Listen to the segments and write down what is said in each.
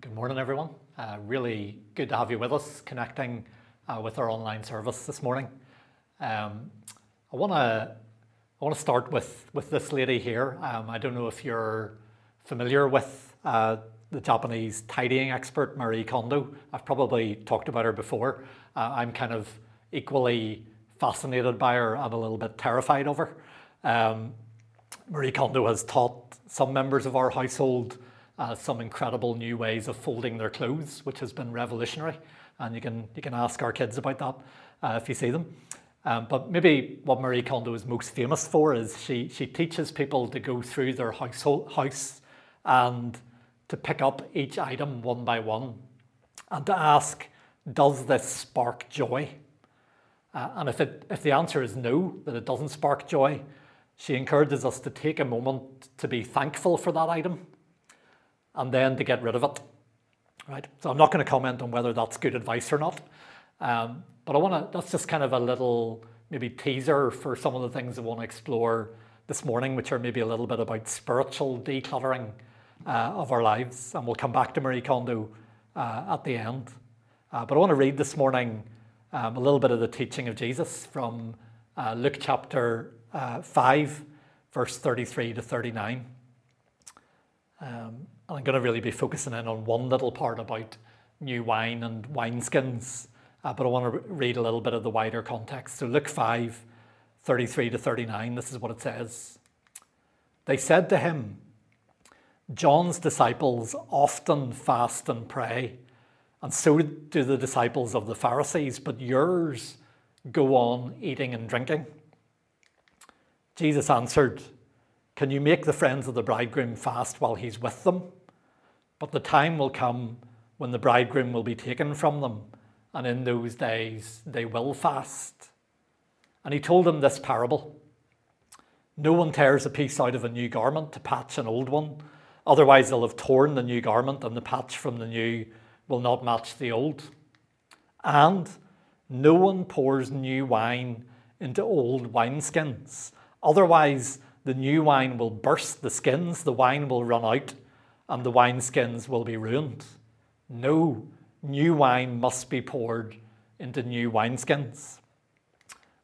Good morning, everyone. Uh, really good to have you with us, connecting uh, with our online service this morning. Um, I want to I want to start with with this lady here. Um, I don't know if you're familiar with uh, the Japanese tidying expert Marie Kondo. I've probably talked about her before. Uh, I'm kind of equally fascinated by her and a little bit terrified of her. Um, Marie Kondo has taught some members of our household uh, some incredible new ways of folding their clothes, which has been revolutionary. And you can you can ask our kids about that uh, if you see them. Um, but maybe what Marie Kondo is most famous for is she she teaches people to go through their household house and to pick up each item one by one and to ask, does this spark joy? Uh, and if it if the answer is no, that it doesn't spark joy, she encourages us to take a moment to be thankful for that item and then to get rid of it. Right. So I'm not going to comment on whether that's good advice or not. Um, but I want to, that's just kind of a little maybe teaser for some of the things I want to explore this morning, which are maybe a little bit about spiritual decluttering uh, of our lives. And we'll come back to Marie Kondo uh, at the end. Uh, but I want to read this morning um, a little bit of the teaching of Jesus from uh, Luke chapter uh, 5, verse 33 to 39. Um, and I'm going to really be focusing in on one little part about new wine and wineskins, uh, but I want to read a little bit of the wider context. So, Luke 5 33 to 39, this is what it says. They said to him, John's disciples often fast and pray, and so do the disciples of the Pharisees, but yours go on eating and drinking. Jesus answered, can you make the friends of the bridegroom fast while he's with them? But the time will come when the bridegroom will be taken from them, and in those days they will fast. And he told them this parable No one tears a piece out of a new garment to patch an old one, otherwise, they'll have torn the new garment, and the patch from the new will not match the old. And no one pours new wine into old wineskins, otherwise, the new wine will burst the skins, the wine will run out, and the wineskins will be ruined. No, new wine must be poured into new wineskins.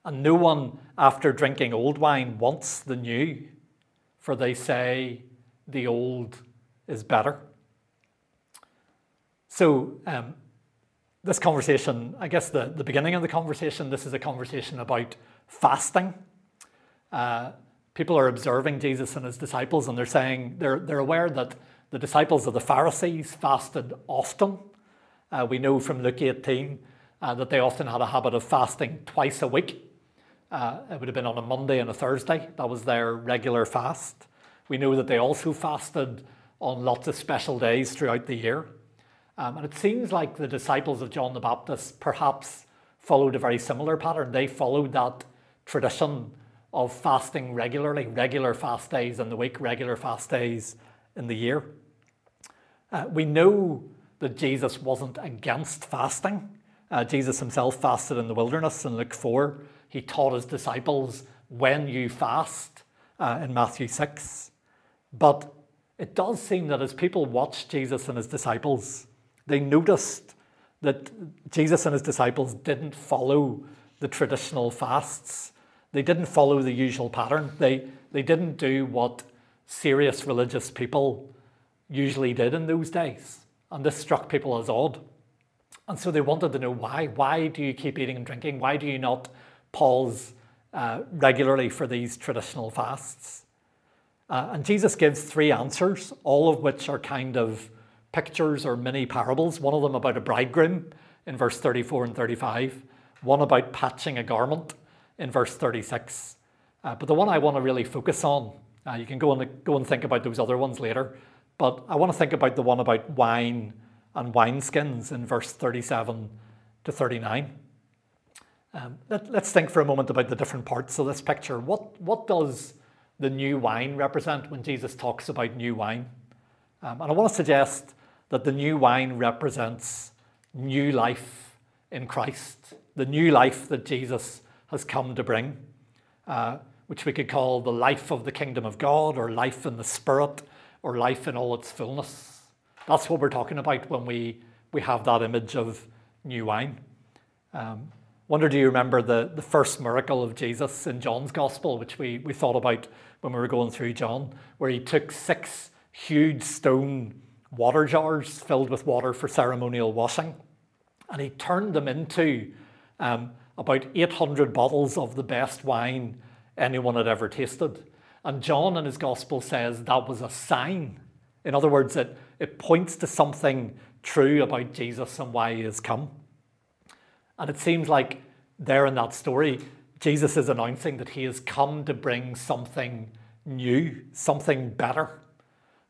And no one, after drinking old wine, wants the new, for they say the old is better. So, um, this conversation, I guess the, the beginning of the conversation, this is a conversation about fasting. Uh, people are observing Jesus and his disciples, and they're saying they're, they're aware that the disciples of the Pharisees fasted often. Uh, we know from Luke 18 uh, that they often had a habit of fasting twice a week. Uh, it would have been on a Monday and a Thursday. That was their regular fast. We know that they also fasted on lots of special days throughout the year. Um, and it seems like the disciples of John the Baptist perhaps followed a very similar pattern. They followed that tradition of fasting regularly, regular fast days in the week, regular fast days in the year. Uh, we know that Jesus wasn't against fasting. Uh, Jesus himself fasted in the wilderness in Luke 4. He taught his disciples when you fast uh, in Matthew 6. But it does seem that as people watched Jesus and his disciples, they noticed that Jesus and his disciples didn't follow the traditional fasts they didn't follow the usual pattern. They, they didn't do what serious religious people usually did in those days. And this struck people as odd. And so they wanted to know why. Why do you keep eating and drinking? Why do you not pause uh, regularly for these traditional fasts? Uh, and Jesus gives three answers, all of which are kind of pictures or mini parables. One of them about a bridegroom in verse 34 and 35, one about patching a garment, in verse 36. Uh, but the one I want to really focus on, uh, you can go and, go and think about those other ones later, but I want to think about the one about wine and wineskins in verse 37 to 39. Um, let, us think for a moment about the different parts of this picture. What, what does the new wine represent when Jesus talks about new wine? Um, and I want to suggest that the new wine represents new life in Christ, the new life that Jesus has come to bring, uh, which we could call the life of the kingdom of God, or life in the Spirit, or life in all its fullness. That's what we're talking about when we, we have that image of new wine. Um, wonder, do you remember the, the first miracle of Jesus in John's Gospel, which we, we thought about when we were going through John, where he took six huge stone water jars filled with water for ceremonial washing, and he turned them into um, about 800 bottles of the best wine anyone had ever tasted. And John in his gospel says that was a sign. In other words, it, it points to something true about Jesus and why he has come. And it seems like there in that story, Jesus is announcing that he has come to bring something new, something better,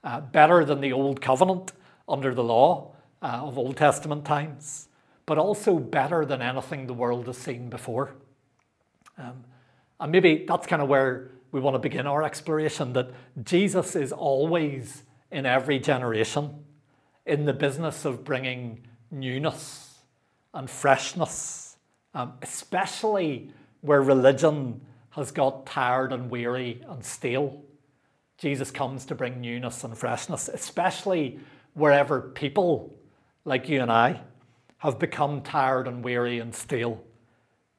uh, better than the old covenant under the law uh, of Old Testament times, but also better than anything the world has seen before. Um, and maybe that's kind of where we want to begin our exploration that Jesus is always in every generation in the business of bringing newness and freshness, um, especially where religion has got tired and weary and stale. Jesus comes to bring newness and freshness, especially wherever people like you and I have become tired and weary and stale.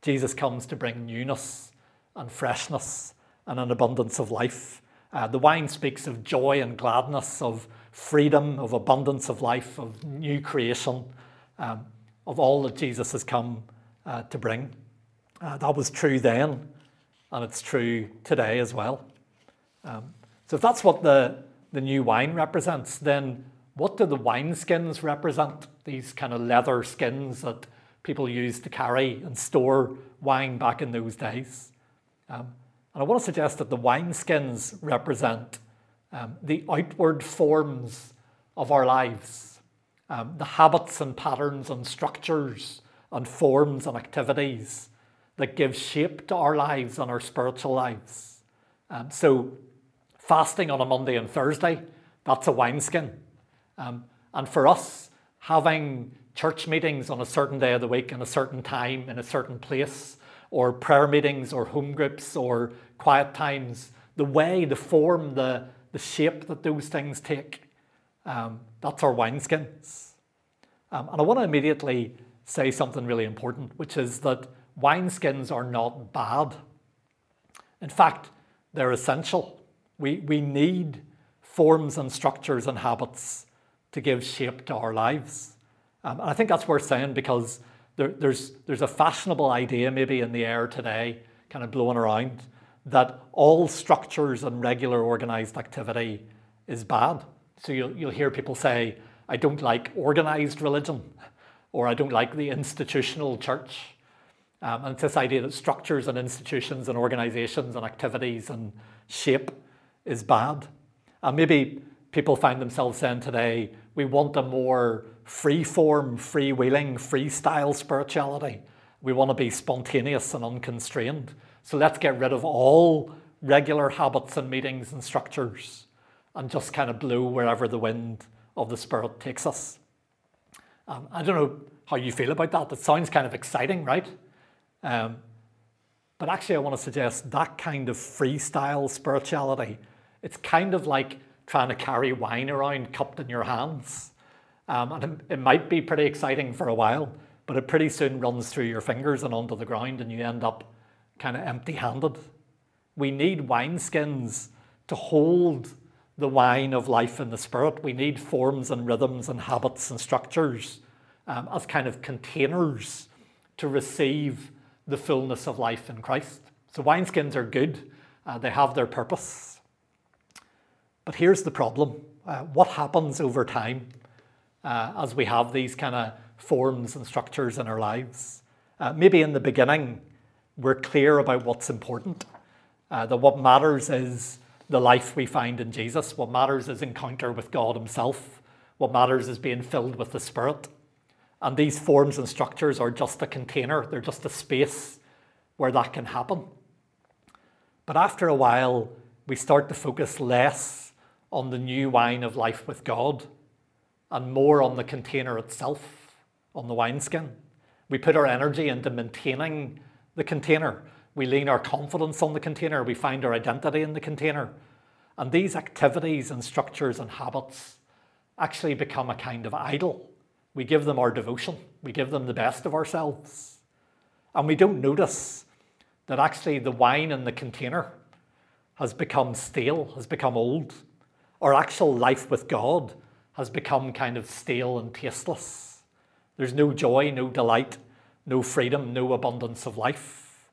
Jesus comes to bring newness and freshness and an abundance of life. Uh, the wine speaks of joy and gladness, of freedom, of abundance of life, of new creation, um, of all that Jesus has come uh, to bring. Uh, that was true then, and it's true today as well. Um, so, if that's what the, the new wine represents, then what do the wine skins represent? These kind of leather skins that people used to carry and store wine back in those days. Um, and I want to suggest that the wineskins represent um, the outward forms of our lives, um, the habits and patterns and structures and forms and activities that give shape to our lives and our spiritual lives. Um, so, fasting on a Monday and Thursday, that's a wineskin. Um, and for us, having church meetings on a certain day of the week and a certain time in a certain place or prayer meetings or home groups or quiet times, the way, the form, the, the shape that those things take, um, that's our wineskins. Um, and I want to immediately say something really important, which is that wineskins are not bad. In fact, they're essential. We, we need forms and structures and habits to give shape to our lives. Um, and I think that's worth saying because there, there's, there's a fashionable idea maybe in the air today, kind of blowing around, that all structures and regular organized activity is bad. So you'll, you'll hear people say, I don't like organized religion, or I don't like the institutional church. Um, and it's this idea that structures and institutions and organizations and activities and shape is bad. And maybe people find themselves saying today, we want a more free form, freewheeling, freestyle spirituality. We want to be spontaneous and unconstrained. So let's get rid of all regular habits and meetings and structures and just kind of blow wherever the wind of the Spirit takes us. Um, I don't know how you feel about that. It sounds kind of exciting, right? Um, but actually, I want to suggest that kind of freestyle spirituality, it's kind of like trying to carry wine around cupped in your hands. Um, and it, it might be pretty exciting for a while, but it pretty soon runs through your fingers and onto the ground, and you end up kind of empty handed. We need wineskins to hold the wine of life in the spirit. We need forms and rhythms and habits and structures um, as kind of containers to receive the fullness of life in Christ. So, wineskins are good, uh, they have their purpose. But here's the problem uh, what happens over time uh, as we have these kind of forms and structures in our lives? Uh, maybe in the beginning, we're clear about what's important, uh, that what matters is the life we find in Jesus, what matters is encounter with God Himself, what matters is being filled with the Spirit. And these forms and structures are just a container, they're just a space where that can happen. But after a while, we start to focus less on the new wine of life with God and more on the container itself, on the wineskin. We put our energy into maintaining the container. We lean our confidence on the container. We find our identity in the container. And these activities and structures and habits actually become a kind of idol. We give them our devotion, we give them the best of ourselves. And we don't notice that actually the wine in the container has become stale, has become old. Our actual life with God has become kind of stale and tasteless. There's no joy, no delight, no freedom, no abundance of life.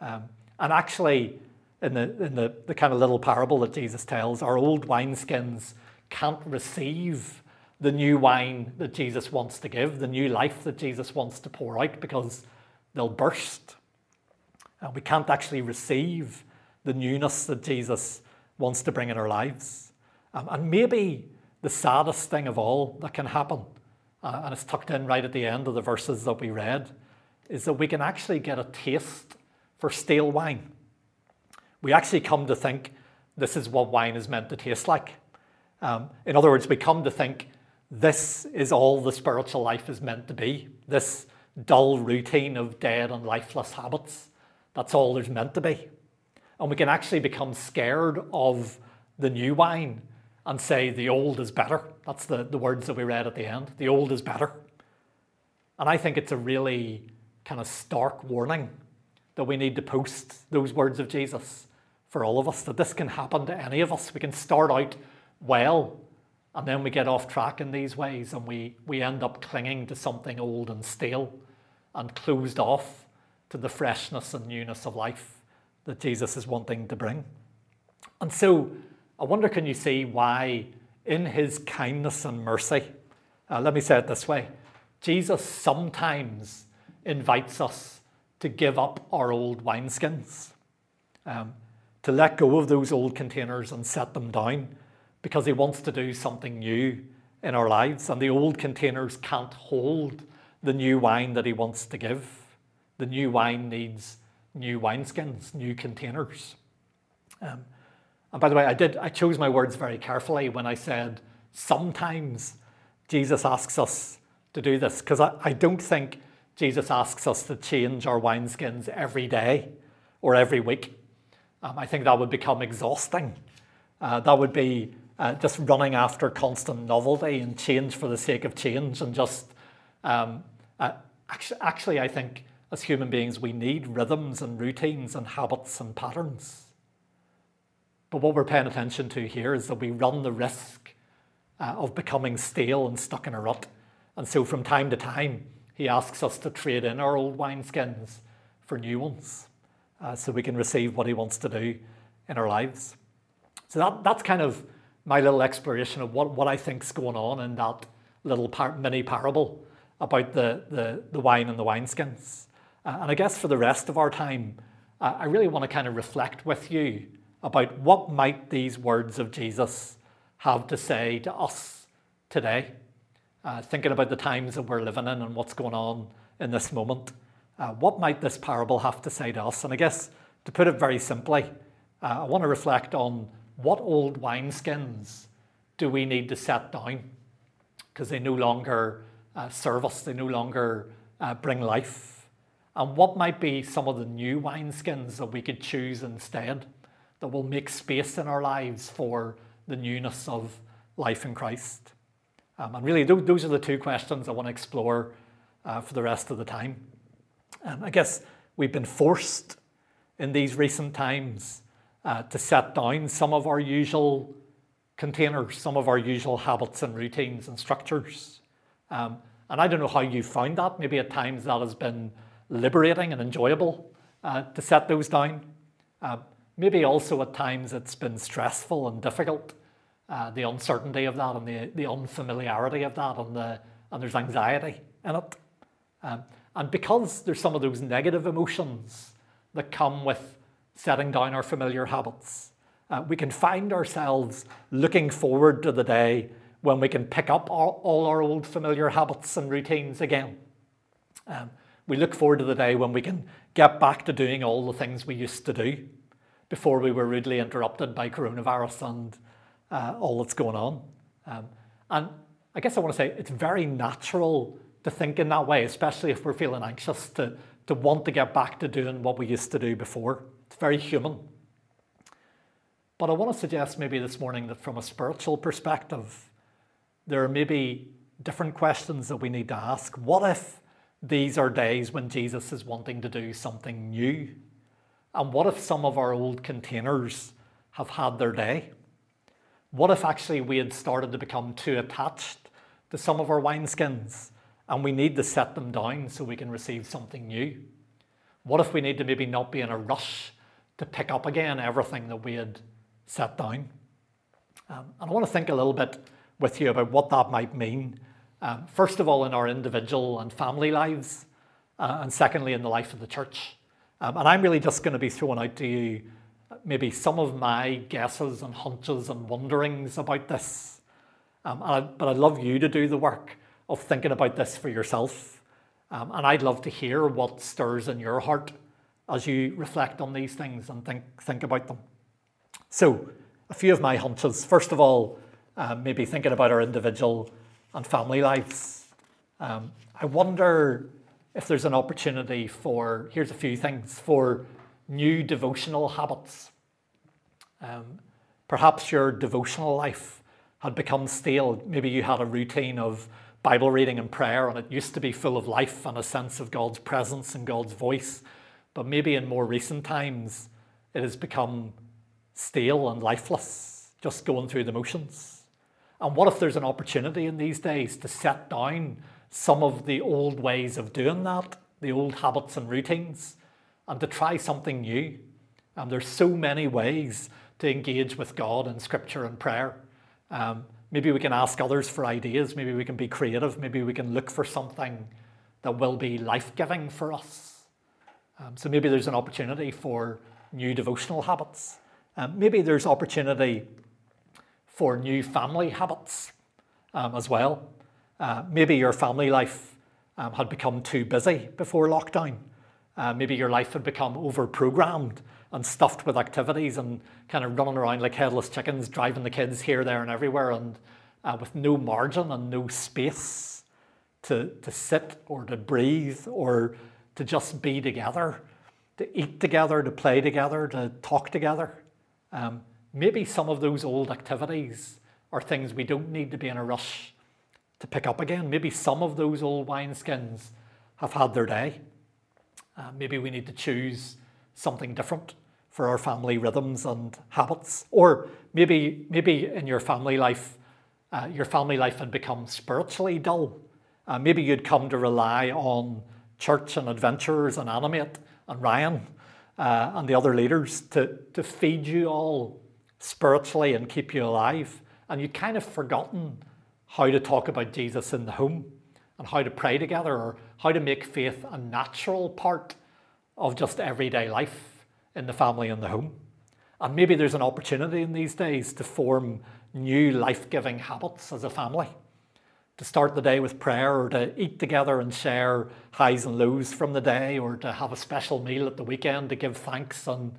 Um, and actually, in, the, in the, the kind of little parable that Jesus tells, our old wineskins can't receive the new wine that Jesus wants to give, the new life that Jesus wants to pour out, because they'll burst. And we can't actually receive the newness that Jesus wants to bring in our lives. Um, and maybe the saddest thing of all that can happen, uh, and it's tucked in right at the end of the verses that we read, is that we can actually get a taste for stale wine. We actually come to think this is what wine is meant to taste like. Um, in other words, we come to think this is all the spiritual life is meant to be. This dull routine of dead and lifeless habits. That's all there's meant to be. And we can actually become scared of the new wine and say the old is better. That's the, the words that we read at the end. The old is better. And I think it's a really kind of stark warning that we need to post those words of Jesus for all of us, that this can happen to any of us. We can start out well and then we get off track in these ways and we, we end up clinging to something old and stale and closed off to the freshness and newness of life that Jesus is wanting to bring. And so I wonder can you see why, in his kindness and mercy, uh, let me say it this way Jesus sometimes invites us to give up our old wineskins, um, to let go of those old containers and set them down because he wants to do something new in our lives. And the old containers can't hold the new wine that he wants to give. The new wine needs new wineskins, new containers. Um, and by the way, I did I chose my words very carefully when I said sometimes Jesus asks us to do this, because I, I don't think Jesus asks us to change our wineskins every day or every week. Um, I think that would become exhausting. Uh, that would be uh, just running after constant novelty and change for the sake of change. And just um, uh, actually, actually, I think as human beings, we need rhythms and routines and habits and patterns. But what we're paying attention to here is that we run the risk uh, of becoming stale and stuck in a rut. And so from time to time, he asks us to trade in our old wineskins for new ones uh, so we can receive what he wants to do in our lives. So that, that's kind of my little exploration of what, what I think's going on in that little par- mini parable about the, the, the wine and the wineskins. Uh, and I guess for the rest of our time, uh, I really want to kind of reflect with you about what might these words of Jesus have to say to us today, uh, thinking about the times that we're living in and what's going on in this moment. Uh, what might this parable have to say to us? And I guess to put it very simply, uh, I want to reflect on what old wineskins do we need to set down? Because they no longer uh, serve us, they no longer uh, bring life. And what might be some of the new wineskins that we could choose instead that will make space in our lives for the newness of life in Christ? Um, and really, th- those are the two questions I want to explore uh, for the rest of the time. Um, I guess we've been forced in these recent times uh, to set down some of our usual containers, some of our usual habits and routines and structures. Um, and I don't know how you found that. Maybe at times that has been liberating and enjoyable uh, to set those down. Uh, maybe also at times it's been stressful and difficult. Uh, the uncertainty of that and the, the unfamiliarity of that and, the, and there's anxiety in it. Um, and because there's some of those negative emotions that come with setting down our familiar habits. Uh, we can find ourselves looking forward to the day when we can pick up all, all our old familiar habits and routines again. Um, we look forward to the day when we can get back to doing all the things we used to do before we were rudely interrupted by coronavirus and uh, all that's going on. Um, and I guess I want to say it's very natural to think in that way, especially if we're feeling anxious to, to want to get back to doing what we used to do before. It's very human. But I want to suggest maybe this morning that from a spiritual perspective, there are maybe different questions that we need to ask. What if these are days when Jesus is wanting to do something new? And what if some of our old containers have had their day? What if actually we had started to become too attached to some of our wineskins and we need to set them down so we can receive something new? What if we need to maybe not be in a rush to pick up again everything that we had set down? Um, and I want to think a little bit with you about what that might mean. Um, first of all, in our individual and family lives, uh, and secondly, in the life of the church. Um, and I'm really just going to be throwing out to you maybe some of my guesses and hunches and wonderings about this. Um, I, but I'd love you to do the work of thinking about this for yourself. Um, and I'd love to hear what stirs in your heart as you reflect on these things and think, think about them. So, a few of my hunches. First of all, uh, maybe thinking about our individual and family lives. Um, I wonder if there's an opportunity for, here's a few things, for new devotional habits. Um, perhaps your devotional life had become stale. Maybe you had a routine of Bible reading and prayer, and it used to be full of life and a sense of God's presence and God's voice. But maybe in more recent times, it has become stale and lifeless, just going through the motions. And what if there's an opportunity in these days to set down some of the old ways of doing that, the old habits and routines, and to try something new. And there's so many ways to engage with God and scripture and prayer. Um, maybe we can ask others for ideas, maybe we can be creative, maybe we can look for something that will be life giving for us. Um, so maybe there's an opportunity for new devotional habits. Um, maybe there's opportunity for new family habits um, as well. Uh, maybe your family life um, had become too busy before lockdown. Uh, maybe your life had become over programmed and stuffed with activities and kind of running around like headless chickens, driving the kids here, there, and everywhere, and uh, with no margin and no space to, to sit or to breathe or to just be together, to eat together, to play together, to talk together. Um, maybe some of those old activities are things we don't need to be in a rush to pick up again. Maybe some of those old wineskins have had their day. Uh, maybe we need to choose something different for our family rhythms and habits. Or maybe, maybe in your family life, uh, your family life had become spiritually dull. Uh, maybe you'd come to rely on church and adventurers and Animate and Ryan uh, and the other leaders to, to feed you all spiritually and keep you alive. And you'd kind of forgotten how to talk about Jesus in the home and how to pray together or how to make faith a natural part of just everyday life in the family and the home. And maybe there's an opportunity in these days to form new life giving habits as a family. To start the day with prayer or to eat together and share highs and lows from the day or to have a special meal at the weekend to give thanks and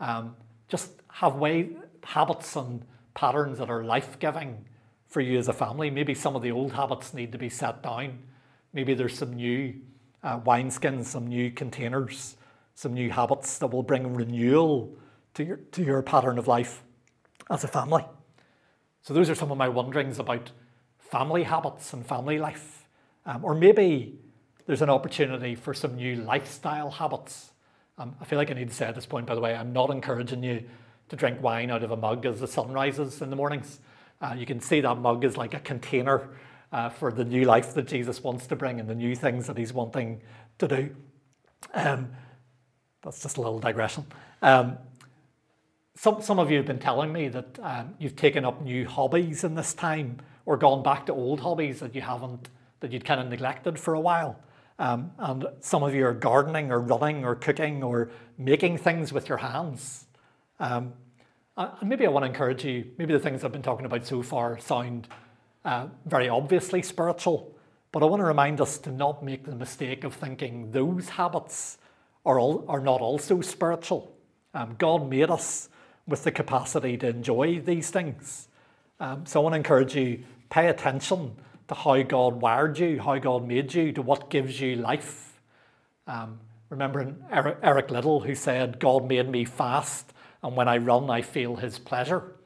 um, just have way, habits and patterns that are life giving for you as a family. Maybe some of the old habits need to be set down. Maybe there's some new uh, wineskins, some new containers, some new habits that will bring renewal to your, to your pattern of life as a family. So, those are some of my wonderings about family habits and family life. Um, or maybe there's an opportunity for some new lifestyle habits. Um, I feel like I need to say at this point, by the way, I'm not encouraging you to drink wine out of a mug as the sun rises in the mornings. Uh, you can see that mug is like a container uh, for the new life that Jesus wants to bring and the new things that he's wanting to do. Um, that's just a little digression. Um, some, some of you have been telling me that um, you've taken up new hobbies in this time or gone back to old hobbies that you haven't, that you'd kind of neglected for a while. Um, and some of you are gardening or running or cooking or making things with your hands. Um, uh, and maybe I want to encourage you, maybe the things I've been talking about so far sound uh, very obviously spiritual, but I want to remind us to not make the mistake of thinking those habits are, all, are not also spiritual. Um, God made us with the capacity to enjoy these things. Um, so I want to encourage you, pay attention to how God wired you, how God made you, to what gives you life. Um, remember Eric, Eric Liddell who said, God made me fast and when I run, I feel His pleasure.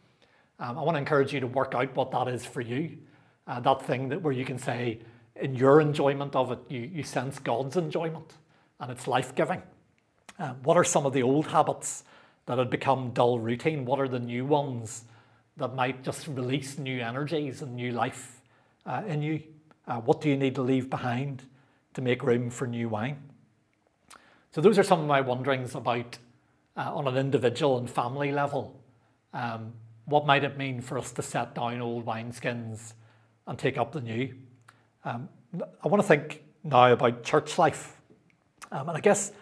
Um, I want to encourage you to work out what that is for you. Uh, that thing that where you can say, in your enjoyment of it, you, you sense God's enjoyment and it's life giving. Uh, what are some of the old habits that had become dull routine? What are the new ones that might just release new energies and new life uh, in you? Uh, what do you need to leave behind to make room for new wine? So, those are some of my wonderings about uh, on an individual and family level. Um, what might it mean for us to set down old wineskins and take up the new? Um, I want to think now about church life. Um, and I guess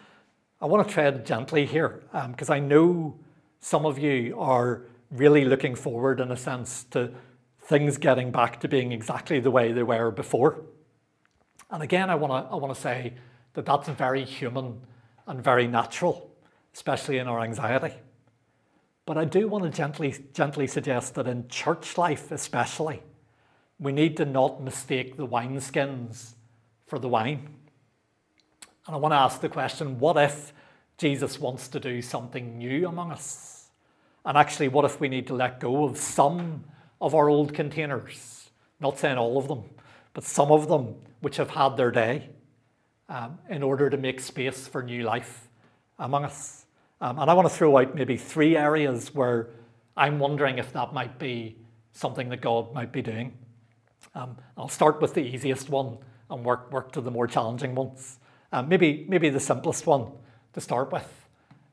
I want to tread gently here because um, I know some of you are really looking forward, in a sense, to things getting back to being exactly the way they were before. And again, I want to, I want to say that that's very human and very natural, especially in our anxiety. But I do want to gently, gently suggest that in church life, especially, we need to not mistake the wineskins for the wine. And I want to ask the question what if Jesus wants to do something new among us? And actually, what if we need to let go of some of our old containers? Not saying all of them, but some of them which have had their day um, in order to make space for new life among us. Um, and I want to throw out maybe three areas where I'm wondering if that might be something that God might be doing. Um, I'll start with the easiest one and work, work to the more challenging ones. Um, maybe, maybe the simplest one to start with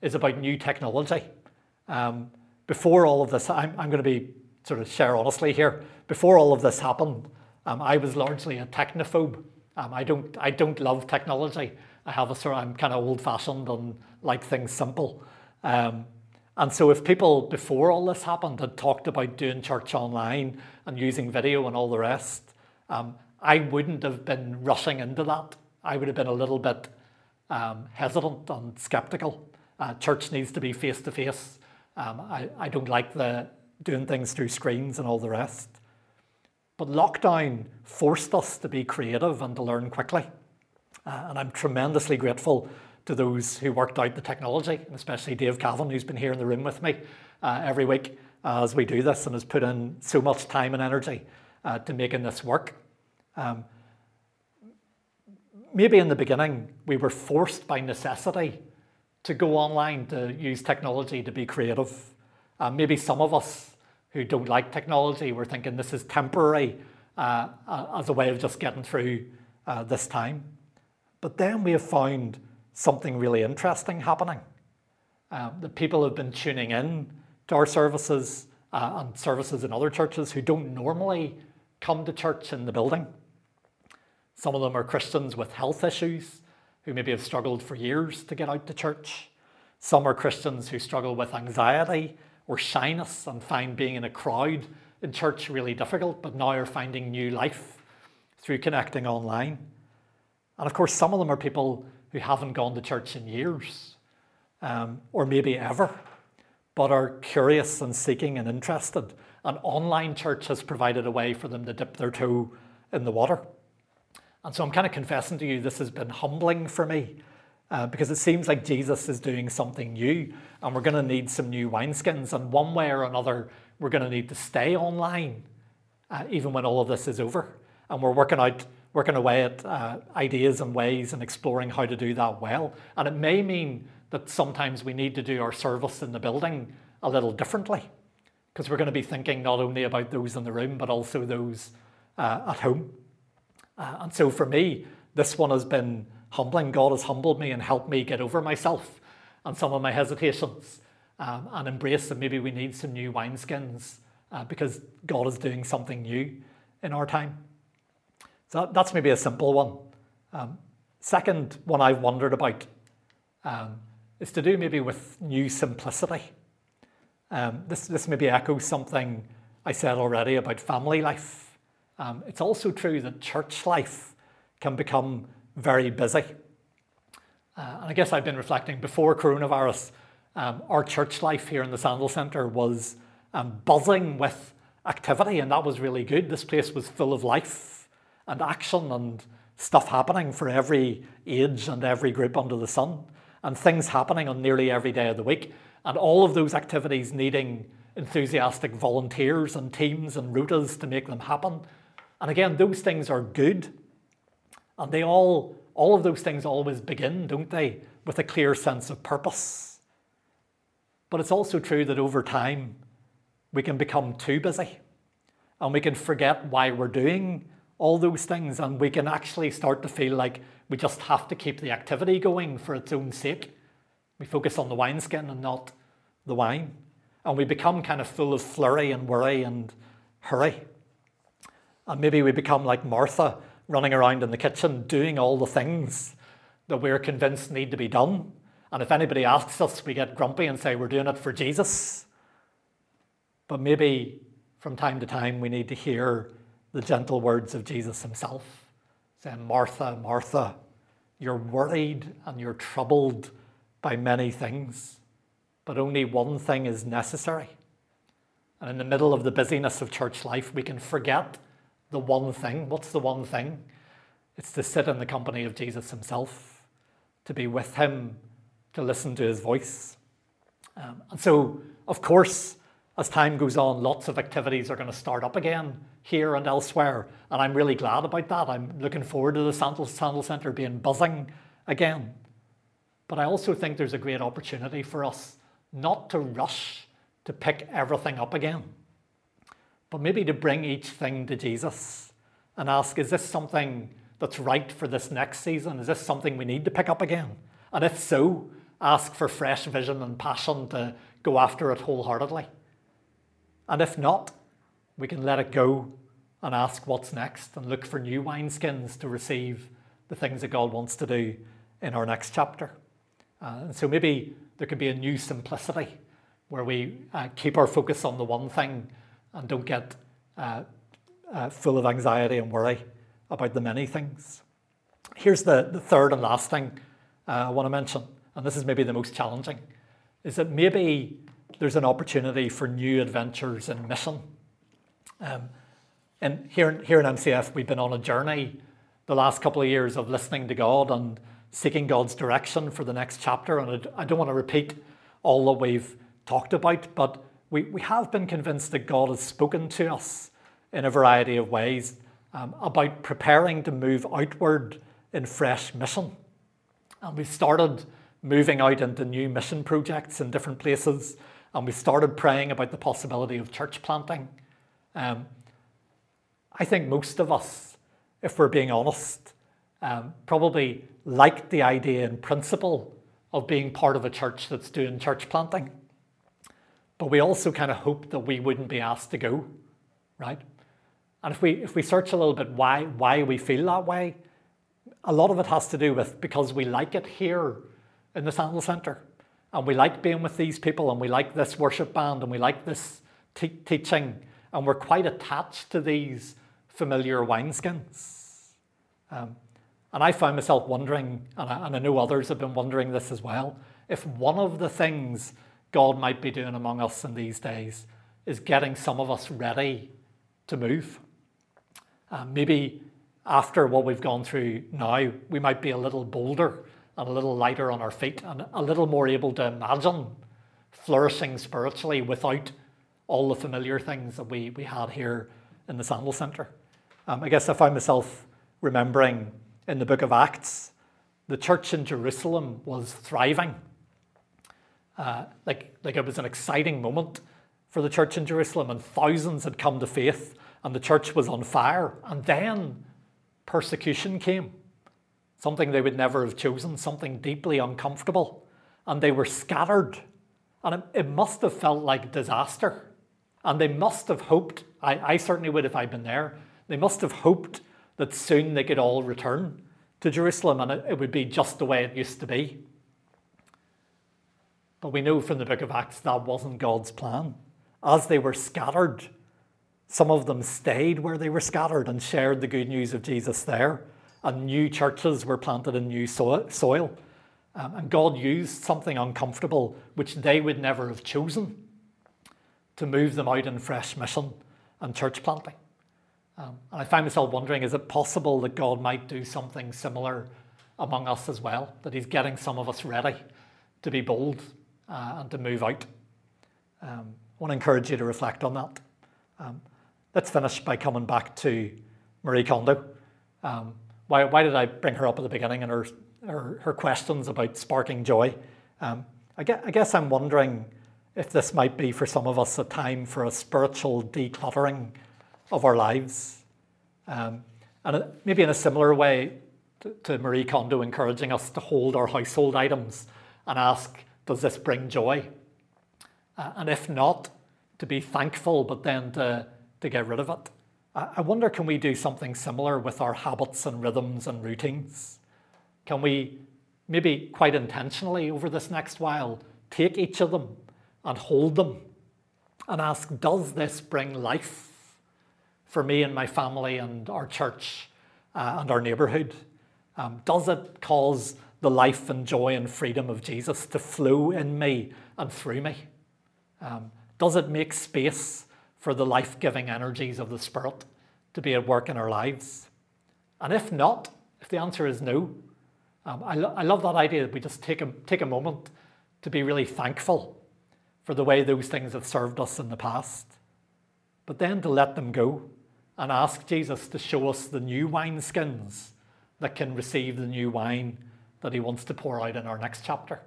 is about new technology. Um, before all of this, I'm, I'm going to be sort of share honestly here. Before all of this happened, um, I was largely a technophobe. Um, I don't I don't love technology. I have a sort of I'm kind of old fashioned and like things simple. Um, and so if people before all this happened had talked about doing church online and using video and all the rest, um, I wouldn't have been rushing into that. I would have been a little bit um, hesitant and skeptical. Uh, church needs to be face to face. I, I don't like the doing things through screens and all the rest. But lockdown forced us to be creative and to learn quickly. Uh, and I'm tremendously grateful to those who worked out the technology, and especially Dave Cavan, who's been here in the room with me uh, every week as we do this and has put in so much time and energy uh, to making this work. Um, maybe in the beginning, we were forced by necessity to go online, to use technology to be creative. Uh, maybe some of us who don't like technology were thinking this is temporary uh, as a way of just getting through uh, this time. But then we have found something really interesting happening. Uh, the people have been tuning in to our services uh, and services in other churches who don't normally come to church in the building. Some of them are Christians with health issues who maybe have struggled for years to get out to church. Some are Christians who struggle with anxiety or shyness and find being in a crowd in church really difficult, but now are finding new life through connecting online. And of course, some of them are people who haven't gone to church in years, um, or maybe ever, but are curious and seeking and interested. An online church has provided a way for them to dip their toe in the water. And so I'm kind of confessing to you, this has been humbling for me uh, because it seems like Jesus is doing something new and we're going to need some new wineskins. And one way or another, we're going to need to stay online uh, even when all of this is over. And we're working out, working away at uh, ideas and ways and exploring how to do that well. And it may mean that sometimes we need to do our service in the building a little differently because we're going to be thinking not only about those in the room but also those uh, at home. Uh, and so for me, this one has been humbling. God has humbled me and helped me get over myself and some of my hesitations um, and embrace that maybe we need some new wineskins uh, because God is doing something new in our time. So that's maybe a simple one. Um, second one I've wondered about um, is to do maybe with new simplicity. Um, this, this maybe echoes something I said already about family life. Um, it's also true that church life can become very busy. Uh, and I guess I've been reflecting before coronavirus, um, our church life here in the Sandal Centre was um, buzzing with activity, and that was really good. This place was full of life and action and stuff happening for every age and every group under the sun, and things happening on nearly every day of the week. And all of those activities needing enthusiastic volunteers and teams and rotas to make them happen. And again, those things are good. And they all, all of those things always begin, don't they, with a clear sense of purpose. But it's also true that over time, we can become too busy and we can forget why we're doing all those things. And we can actually start to feel like we just have to keep the activity going for its own sake. We focus on the wineskin and not the wine. And we become kind of full of flurry and worry and hurry. And maybe we become like Martha, running around in the kitchen doing all the things that we're convinced need to be done. And if anybody asks us, we get grumpy and say we're doing it for Jesus. But maybe from time to time we need to hear the gentle words of Jesus himself saying, Martha, Martha, you're worried and you're troubled by many things, but only one thing is necessary. And in the middle of the busyness of church life, we can forget the one thing. What's the one thing? It's to sit in the company of Jesus himself, to be with him, to listen to his voice. Um, and so, of course, as time goes on, lots of activities are going to start up again here and elsewhere. And I'm really glad about that. I'm looking forward to the Sandal, Sandal Centre being buzzing again. But I also think there's a great opportunity for us not to rush to pick everything up again, but maybe to bring each thing to Jesus and ask, is this something that's right for this next season? Is this something we need to pick up again? And if so, ask for fresh vision and passion to go after it wholeheartedly. And if not, we can let it go and ask what's next and look for new wineskins to receive the things that God wants to do in our next chapter. Uh, and so maybe there could be a new simplicity where we uh, keep our focus on the one thing and don't get uh, uh full of anxiety and worry about the many things. Here's the, the third and last thing uh, I want to mention, and this is maybe the most challenging, is that maybe there's an opportunity for new adventures in mission. Um, and here, here in MCF, we've been on a journey the last couple of years of listening to God and seeking God's direction for the next chapter. And I don't want to repeat all that we've talked about, but we, we have been convinced that God has spoken to us in a variety of ways um, about preparing to move outward in fresh mission. And we started moving out into new mission projects in different places and we started praying about the possibility of church planting. Um, I think most of us, if we're being honest, um, probably like the idea in principle of being part of a church that's doing church planting. But we also kind of hope that we wouldn't be asked to go, right? And if we if we search a little bit why why we feel that way, a lot of it has to do with because we like it here in the Sandal Centre and we like being with these people and we like this worship band and we like this te- teaching and we're quite attached to these familiar wineskins. Um, and I found myself wondering, and I, and I know others have been wondering this as well, if one of the things God might be doing among us in these days is getting some of us ready to move. Uh, maybe after what we've gone through now, we might be a little bolder and a little lighter on our feet and a little more able to imagine flourishing spiritually without all the familiar things that we, we had here in the Sandal Centre. Um, I guess I find myself remembering in the book of Acts, the church in Jerusalem was thriving. Uh, like, like it was an exciting moment for the church in Jerusalem, and thousands had come to faith, and the church was on fire. And then persecution came something they would never have chosen, something deeply uncomfortable. And they were scattered. And it, it must have felt like disaster. And they must have hoped, I, I certainly would if I'd been there, they must have hoped that soon they could all return to Jerusalem and it, it would be just the way it used to be. But we know from the book of Acts that wasn't God's plan. As they were scattered, some of them stayed where they were scattered and shared the good news of Jesus there and new churches were planted in new soil. Um, and God used something uncomfortable, which they would never have chosen, to move them out in fresh mission and church planting. Um, and I find myself wondering is it possible that God might do something similar among us as well? That He's getting some of us ready to be bold uh, and to move out? Um, I want to encourage you to reflect on that. Um, let's finish by coming back to Marie Kondo. Um, why, why did I bring her up at the beginning and her, her, her questions about sparking joy? Um, I, guess, I guess I'm wondering if this might be for some of us a time for a spiritual decluttering of our lives. Um, and maybe in a similar way to, to Marie Kondo encouraging us to hold our household items and ask, does this bring joy? Uh, and if not, to be thankful, but then to, to get rid of it. I wonder, can we do something similar with our habits and rhythms and routines? Can we maybe quite intentionally over this next while take each of them and hold them and ask, does this bring life for me and my family and our church uh, and our neighborhood? Um, does it cause the life and joy and freedom of Jesus to flow in me and through me? Um, does it make space for the life giving energies of the Spirit to be at work in our lives? And if not, if the answer is no, um, I, lo- I love that idea that we just take a, take a moment to be really thankful for the way those things have served us in the past, but then to let them go and ask Jesus to show us the new wineskins that can receive the new wine that he wants to pour out in our next chapter.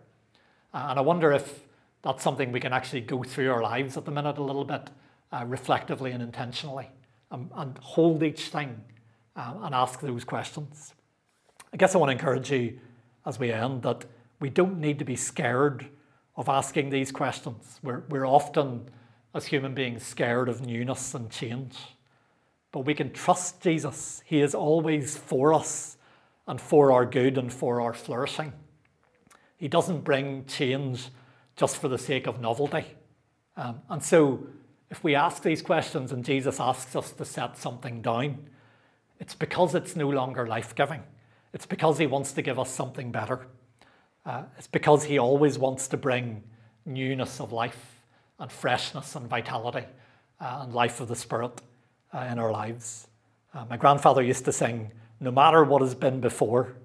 Uh, and I wonder if that's something we can actually go through our lives at the minute a little bit uh, reflectively and intentionally and, and hold each thing uh, and ask those questions. I guess I want to encourage you as we end that we don't need to be scared of asking these questions. We're, we're often, as human beings, scared of newness and change. But we can trust Jesus. He is always for us and for our good and for our flourishing. He doesn't bring change just for the sake of novelty. Um, and so, if we ask these questions and Jesus asks us to set something down, it's because it's no longer life giving. It's because He wants to give us something better. Uh, it's because He always wants to bring newness of life and freshness and vitality uh, and life of the Spirit uh, in our lives. Uh, my grandfather used to sing, No matter what has been before,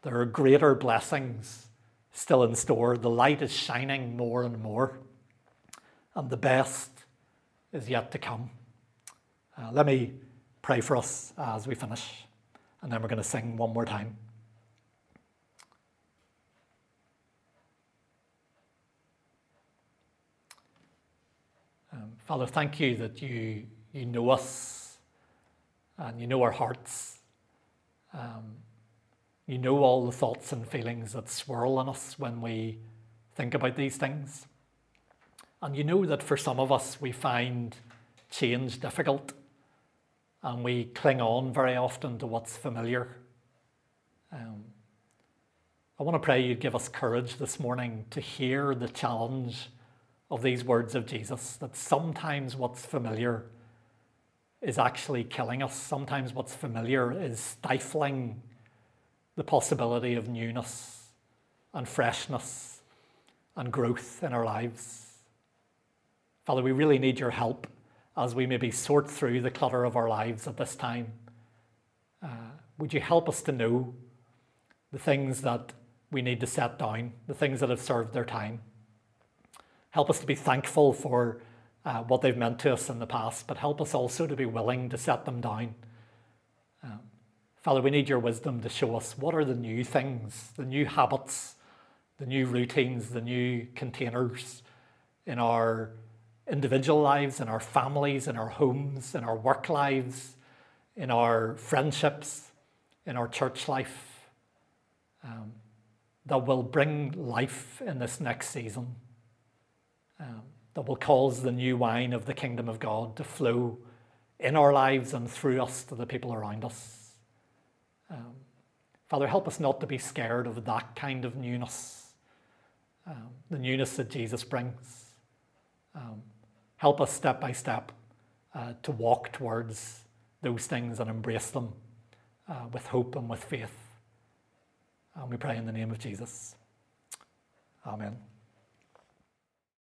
there are greater blessings still in store. The light is shining more and more, and the best is yet to come. Uh, let me pray for us as we finish, and then we're going to sing one more time. Um, Father, thank you that you, you know us and you know our hearts. Um, you know all the thoughts and feelings that swirl in us when we think about these things. And you know that for some of us, we find change difficult and we cling on very often to what's familiar. Um, I want to pray you'd give us courage this morning to hear the challenge of these words of Jesus that sometimes what's familiar is actually killing us. Sometimes what's familiar is stifling the possibility of newness and freshness and growth in our lives. Father, we really need your help as we maybe sort through the clutter of our lives at this time. Uh, would you help us to know the things that we need to set down, the things that have served their time? Help us to be thankful for uh, what they've meant to us in the past, but help us also to be willing to set them down. Um, Father, we need your wisdom to show us what are the new things, the new habits, the new routines, the new containers in our individual lives, in our families, in our homes, in our work lives, in our friendships, in our church life, um, that will bring life in this next season that will cause the new wine of the kingdom of God to flow in our lives and through us to the people around us. Um, Father, help us not to be scared of that kind of newness, um, the newness that Jesus brings. Um, help us step by step uh, to walk towards those things and embrace them uh, with hope and with faith. And we pray in the name of Jesus. Amen.